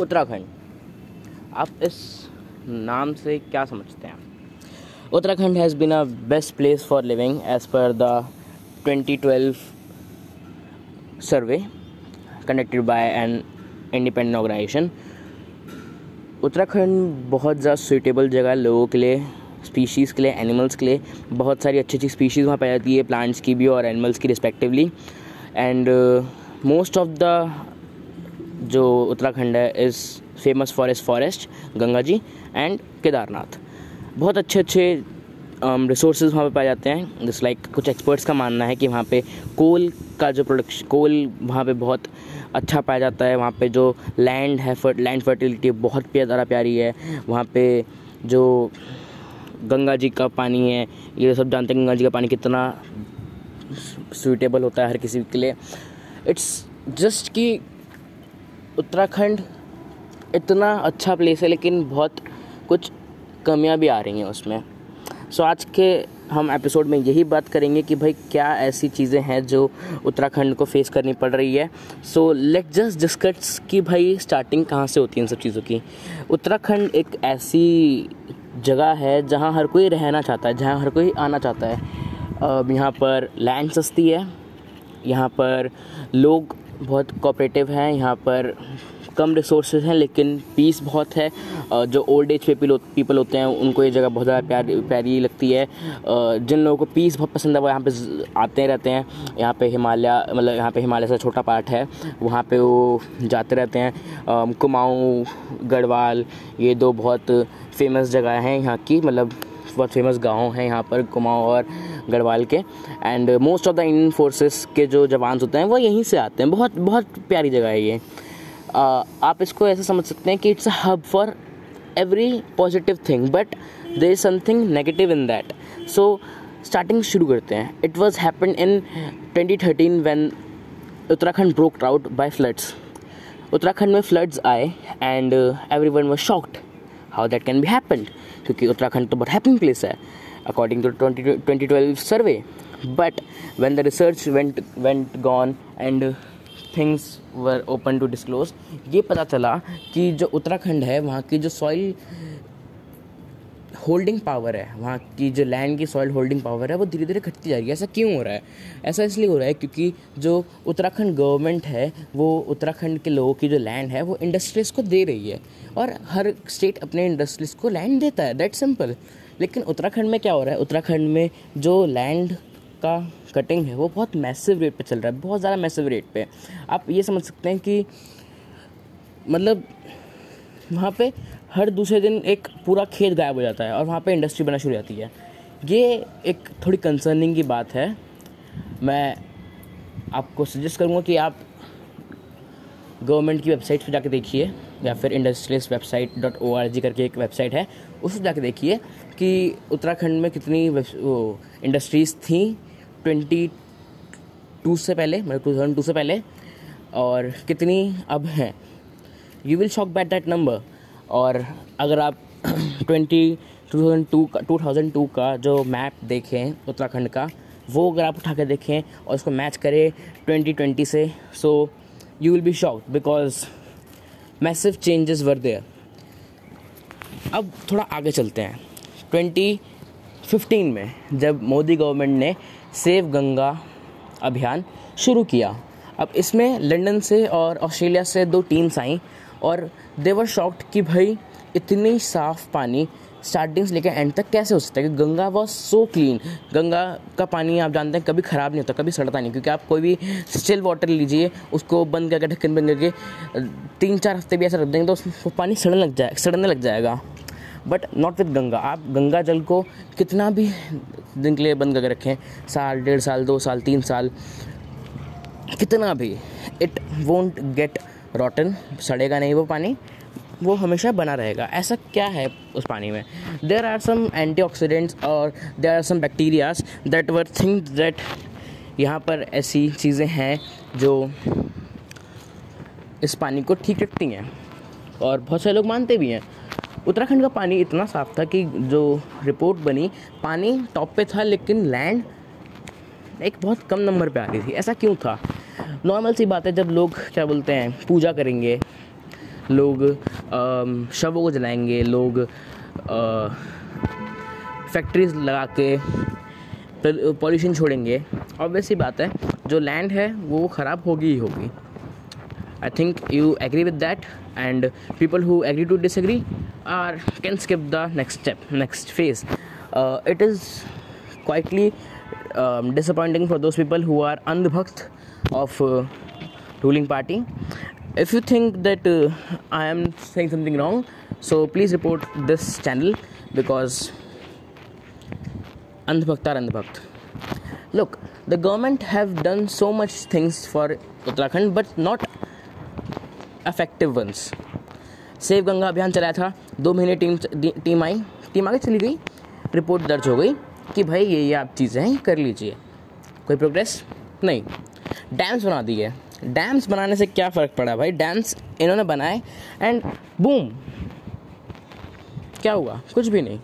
उत्तराखंड। आप इस नाम से क्या समझते हैं? Uttarakhand has been a best place for living as per the 2012 survey conducted by an independent organisation Uttarakhand बहुत ज़्यादा सुइटेबल जगह है लोगों के लिए स्पीशीज़ के लिए एनिमल्स के लिए। बहुत सारी अच्छी अच्छी स्पीशीज़ वहाँ पाई जाती है प्लांट्स की भी और एनिमल्स की respectively and most of the जो उत्तराखंड है इज़ फ़ेमस फॉर इस फॉरेस्ट गंगा जी एंड केदारनाथ। बहुत अच्छे अच्छे रिसोर्स वहाँ पे पाए जाते हैं। जिस लाइक कुछ एक्सपर्ट्स का मानना है कि वहाँ पे कोल का जो प्रोडक्शन कोल वहाँ पे बहुत अच्छा पाया जाता है। वहाँ पे जो लैंड है फर्ट लैंड फर्टिलिटी बहुत ज़्यादा प्यारी है। वहाँ पे जो गंगा जी का पानी है, ये सब जानते हैं गंगा जी का पानी कितना सूटेबल होता है हर किसी के लिए। इट्स जस्ट कि उत्तराखंड इतना अच्छा प्लेस है, लेकिन बहुत कुछ कमियाँ भी आ रही हैं उसमें। सो आज के हम एपिसोड में यही बात करेंगे कि भाई क्या ऐसी चीज़ें हैं जो उत्तराखंड को फेस करनी पड़ रही है। सो लेट जस्ट डिस्कस कि भाई स्टार्टिंग कहाँ से होती है इन सब चीज़ों की। उत्तराखंड एक ऐसी जगह है जहाँ हर कोई रहना चाहता है, जहाँ हर कोई आना चाहता है। अब यहाँ पर लैंड सस्ती है, यहाँ पर लोग बहुत कोऑपरेटिव हैं, यहाँ पर कम रिसोर्सेज हैं, लेकिन पीस बहुत है। जो ओल्ड एज पीपल पीपल होते हैं, उनको ये जगह बहुत ज़्यादा प्यारी प्यारी लगती है। जिन लोगों को पीस बहुत पसंद है, वो यहाँ पे आते रहते हैं। यहाँ पे हिमालय मतलब यहाँ पे हिमालय से छोटा पार्ट है। वहाँ पे वो जाते रहते हैं। कुमाऊँ, गढ़वाल, ये दो बहुत फ़ेमस जगह हैं यहाँ की। मतलब बहुत फ़ेमस गाँव हैं यहाँ पर, कुमाऊँ और गढ़वाल के। And most of the Indian forces के जो जवान होते हैं, वो यहीं से आते हैं। बहुत बहुत प्यारी जगह है ये। आप इसको ऐसे समझ सकते हैं कि it's a hub for every positive thing but there is something negative in that so starting शुरू करते हैं। It was happen in 2013 when Uttarakhand broke out by floods Uttarakhand में फ्लड्स आए and every one was shocked how that can be happen क्योंकि उत्तराखंड तो बहुत happy place है। According to twenty twelve survey but when the research went went gone and things were open to disclose ये पता चला कि जो उत्तराखंड है, वहाँ की जो सॉइल होल्डिंग पावर है, वहाँ की जो लैंड की सॉइल होल्डिंग पावर है, वो धीरे धीरे घटती जा रही है। ऐसा क्यों हो रहा है? ऐसा इसलिए हो रहा है क्योंकि जो उत्तराखंड गवर्नमेंट है, वो उत्तराखंड के लोगों की जो लैंड है, वो इंडस्ट्रीज़ को दे रही है। और हर स्टेट अपने इंडस्ट्रीज़ को लैंड देता है। दैट सिंपल लेकिन उत्तराखंड में क्या हो रहा है? उत्तराखंड में जो लैंड का कटिंग है, वो बहुत मैसिव रेट पे चल रहा है, बहुत ज़्यादा मैसिव रेट पे। आप ये समझ सकते हैं कि मतलब वहाँ पे हर दूसरे दिन एक पूरा खेत गायब हो जाता है और वहाँ पे इंडस्ट्री बनना शुरू हो जाती है। ये एक थोड़ी कंसर्निंग की बात है। मैं आपको सजेस्ट करूँगा कि आप गवर्नमेंट की वेबसाइट पर जाके देखिए। या फिर industrialist website dot O R G करके एक वेबसाइट है, उस पर जाके देखिए कि उत्तराखंड में कितनी वो इंडस्ट्रीज़ थी ट्वेंटी टू से पहले मतलब टू थाउज़ेंड टू से पहले, और कितनी अब हैं। You will shock but that number और अगर आप ट्वेंटी टू थाउज़ेंड टू का, टू थाउज़ेंड टू का जो मैप देखें उत्तराखंड का, वो अगर आप उठा कर देखें और उसको मैच करें ट्वेंटी ट्वेंटी से so you will be shock because massive changes were there अब थोड़ा आगे चलते हैं। ट्वेंटी फिफ्टीन में जब मोदी गवर्नमेंट ने सेव गंगा अभियान शुरू किया, अब इसमें लंदन से और ऑस्ट्रेलिया से दो टीम्स आई। और देवर शॉक्ड कि भाई, इतनी साफ़ पानी स्टार्टिंग से लेकर एंड तक कैसे हो सकता है? कि Ganga was so clean Ganga का पानी आप जानते हैं, कभी ख़राब नहीं होता, कभी सड़ता नहीं, क्योंकि आप कोई भी स्टिल वाटर लीजिए, उसको बंद करके, ढक्कन बंद करके, तीन चार हफ़्ते भी ऐसा रख देंगे तो उसमें पानी सड़ने लग जाए, सड़ने लग जाएगा। But not with Ganga. आप गंगा जल को कितना भी दिन के लिए बंद करके रखें, साल, डेढ़ साल, दो साल, तीन साल, कितना भी इट वोंट गेट रॉटन सड़ेगा नहीं वो पानी, वो हमेशा बना रहेगा। ऐसा क्या है उस पानी में? There are some antioxidants और there are some bacterias that were think that यहाँ पर ऐसी चीज़ें हैं जो इस पानी को ठीक रखती हैं। और बहुत सारे लोग मानते भी हैं। उत्तराखंड का पानी इतना साफ़ था कि जो रिपोर्ट बनी, पानी टॉप पे था, लेकिन लैंड एक बहुत कम नंबर पे आ रही थी। ऐसा क्यों था? नॉर्मल सी बात है, जब लोग, क्या बोलते हैं, पूजा करेंगे, लोग शवों को जलाएँगे, लोग फैक्ट्रीज लगा के पॉल्यूशन छोड़ेंगे ऑब्वियस ही बात है, जो लैंड है, वो ख़राब होगी ही होगी। I think you agree with that and people who agree to disagree are can skip the next step next phase it is quitely disappointing for those people who are andhbhakt of uh, ruling party if you think that uh, i am saying something wrong so please report this channel because andhbhakt are andhbhakt look the government have done so much things for uttarakhand but not effective ones save Ganga अभियान चलाया था दो महीने team team आई team आगे चली गई report दर्ज हो गई कि भाई ये ये आप चीज़ें हैं कर लीजिए कोई प्रोग्रेस नहीं डैम्स बना दिए। डैम्स बनाने से क्या फ़र्क पड़ा भाई? डैम्स इन्होंने बनाए एंड बूम क्या हुआ? कुछ भी नहीं।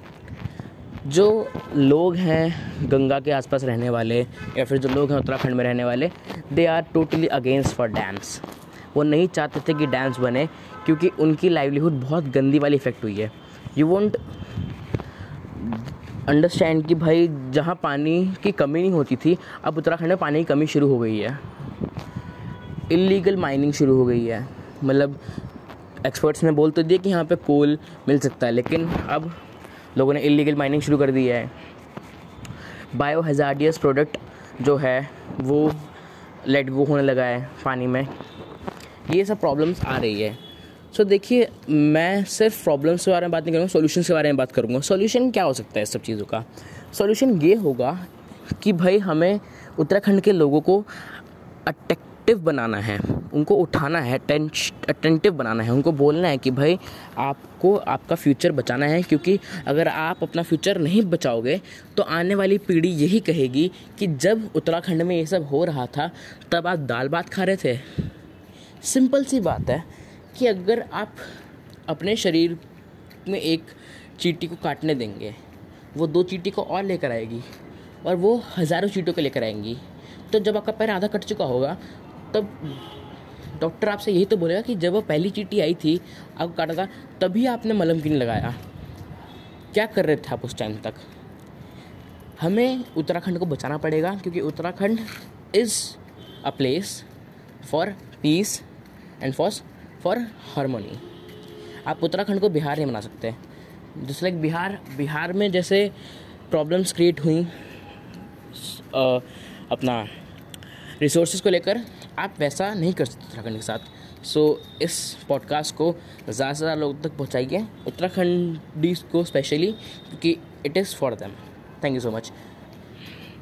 जो लोग हैं गंगा के आसपास रहने वाले या फिर जो लोग हैं उत्तराखंड में रहने वाले they are totally against for dams वो नहीं चाहते थे कि डैम्स बने, क्योंकि उनकी लाइवलीहुड बहुत गंदी वाली इफ़ेक्ट हुई है। यू वॉन्ट अंडरस्टैंड कि भाई जहाँ पानी की कमी नहीं होती थी, अब उत्तराखंड में पानी की कमी शुरू हो गई है। इलीगल माइनिंग शुरू हो गई है। मतलब एक्सपर्ट्स ने बोल तो दिया कि यहाँ पे कोल मिल सकता है, लेकिन अब लोगों ने इलीगल माइनिंग शुरू कर दी है। बायो हजार्डियस प्रोडक्ट जो है, वो लेट गो होने लगा है पानी में। ये सब प्रॉब्लम्स आ रही है। सो so, देखिए मैं सिर्फ़ प्रॉब्लम्स के बारे में बात नहीं करूँगा सोल्यूशन के बारे में बात करूँगा। सोल्यूशन क्या हो सकता है इस सब चीज़ों का? सोल्यूशन ये होगा कि भाई हमें उत्तराखंड के लोगों को अट्रैक्टिव बनाना है। उनको उठाना है अटेंटिव बनाना है। उनको बोलना है कि भाई आपको आपका फ्यूचर बचाना है क्योंकि अगर आप अपना फ्यूचर नहीं बचाओगे तो आने वाली पीढ़ी यही कहेगी कि जब उत्तराखंड में ये सब हो रहा था तब आप दाल भात खा रहे थे। सिंपल सी बात है। कि अगर आप अपने शरीर में एक चीटी को काटने देंगे, वो दो चीटी को और लेकर आएगी और वो हज़ारों चीटों को लेकर आएँगी तो जब आपका पैर आधा कट चुका होगा, तब डॉक्टर आपसे यही तो बोलेगा कि जब वो पहली चीटी आई थी, आपको काटा था, तभी आपने मलम क्यों लगाया? क्या कर रहे थे आप उस टाइम तक? हमें उत्तराखंड को बचाना पड़ेगा, क्योंकि Uttarakhand is a place for peace and for for harmony आप उत्तराखंड को बिहार नहीं बना सकते। जैसे लाइक बिहार बिहार में जैसे प्रॉब्लम्स क्रिएट हुई आ, अपना रिसोर्सेज को लेकर आप वैसा नहीं कर सकते उत्तराखंड के साथ। सो so, इस पॉडकास्ट को ज़्यादा से ज़्यादा लोगों तक पहुँचाइए। उत्तराखंडी को स्पेशली क्योंकि it is for them thank you so much